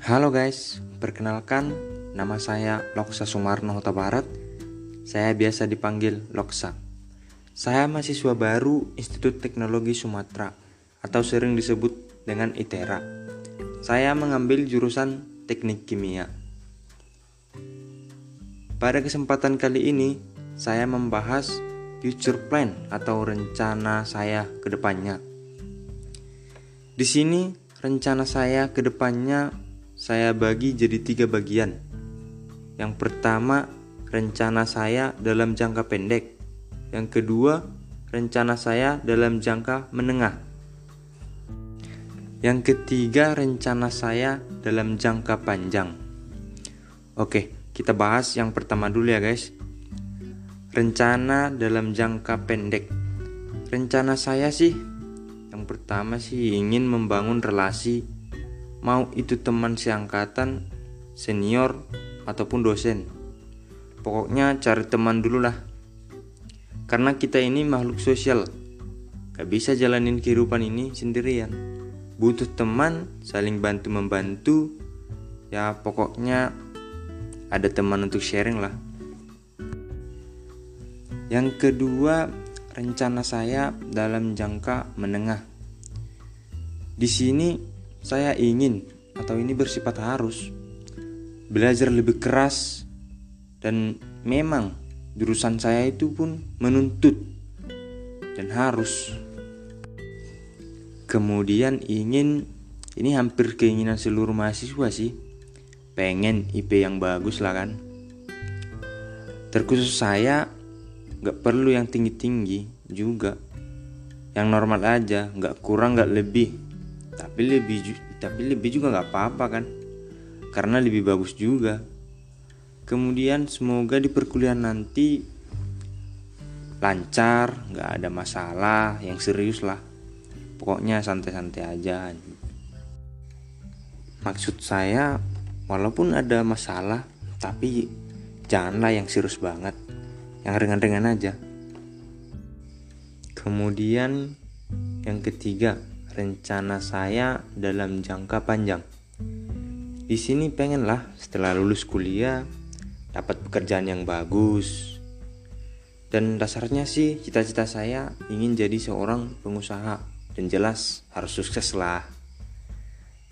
Halo guys, perkenalkan nama saya Loksa Sumarno Huta Barat. Saya biasa dipanggil Loksa. Saya mahasiswa baru Institut Teknologi Sumatera atau sering disebut dengan ITERA. Saya mengambil jurusan Teknik Kimia. Pada kesempatan kali ini, saya membahas future plan atau rencana saya ke depannya. Di sini, rencana saya ke depannya saya bagi jadi tiga bagian. Yang pertama, rencana saya dalam jangka pendek. Yang kedua, rencana saya dalam jangka menengah. Yang ketiga, rencana saya dalam jangka panjang. Oke, kita bahas yang pertama dulu ya, guys. Rencana dalam jangka pendek. Rencana saya sih yang pertama sih ingin membangun relasi mau itu teman seangkatan, senior, ataupun dosen. Pokoknya cari teman dulu lah. Karena kita ini makhluk sosial. Gak bisa jalanin kehidupan ini sendirian. Butuh teman, saling bantu-membantu. Ya pokoknya ada teman untuk sharing lah. Yang kedua, rencana saya dalam jangka menengah. Di sini saya ingin atau ini bersifat harus belajar lebih keras dan memang jurusan saya itu pun menuntut dan harus. Kemudian ingin ini hampir keinginan seluruh mahasiswa sih. Pengen IP yang bagus lah kan. Terkhusus saya nggak perlu yang tinggi-tinggi juga. Yang normal aja nggak kurang nggak lebih tapi lebih tapi lebih juga nggak apa-apa kan? Karena lebih bagus juga. Kemudian semoga di perkuliahan nanti lancar nggak ada masalah yang serius lah. Pokoknya santai-santai aja. Maksud saya walaupun ada masalah tapi janganlah yang serius banget. Yang ringan-ringan aja. Kemudian yang ketiga rencana saya dalam jangka panjang. Di sini pengenlah setelah lulus kuliah dapat pekerjaan yang bagus. Dan dasarnya sih cita-cita saya ingin jadi seorang pengusaha dan jelas harus sukses lah.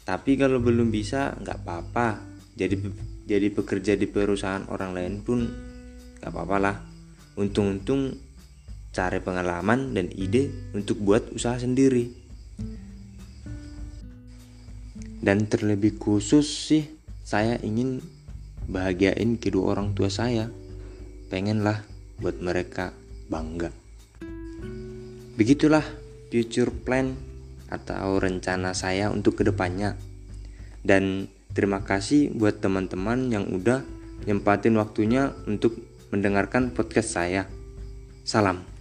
Tapi kalau belum bisa nggak apa-apa. Jadi jadi pekerja di perusahaan orang lain pun nggak apa-apa lah. Untung-untung cari pengalaman dan ide untuk buat usaha sendiri. Dan terlebih khusus sih saya ingin bahagiain kedua orang tua saya. Pengenlah buat mereka bangga. Begitulah future plan atau rencana saya untuk ke depannya. Dan terima kasih buat teman-teman yang udah nyempatin waktunya untuk mendengarkan podcast saya. Salam.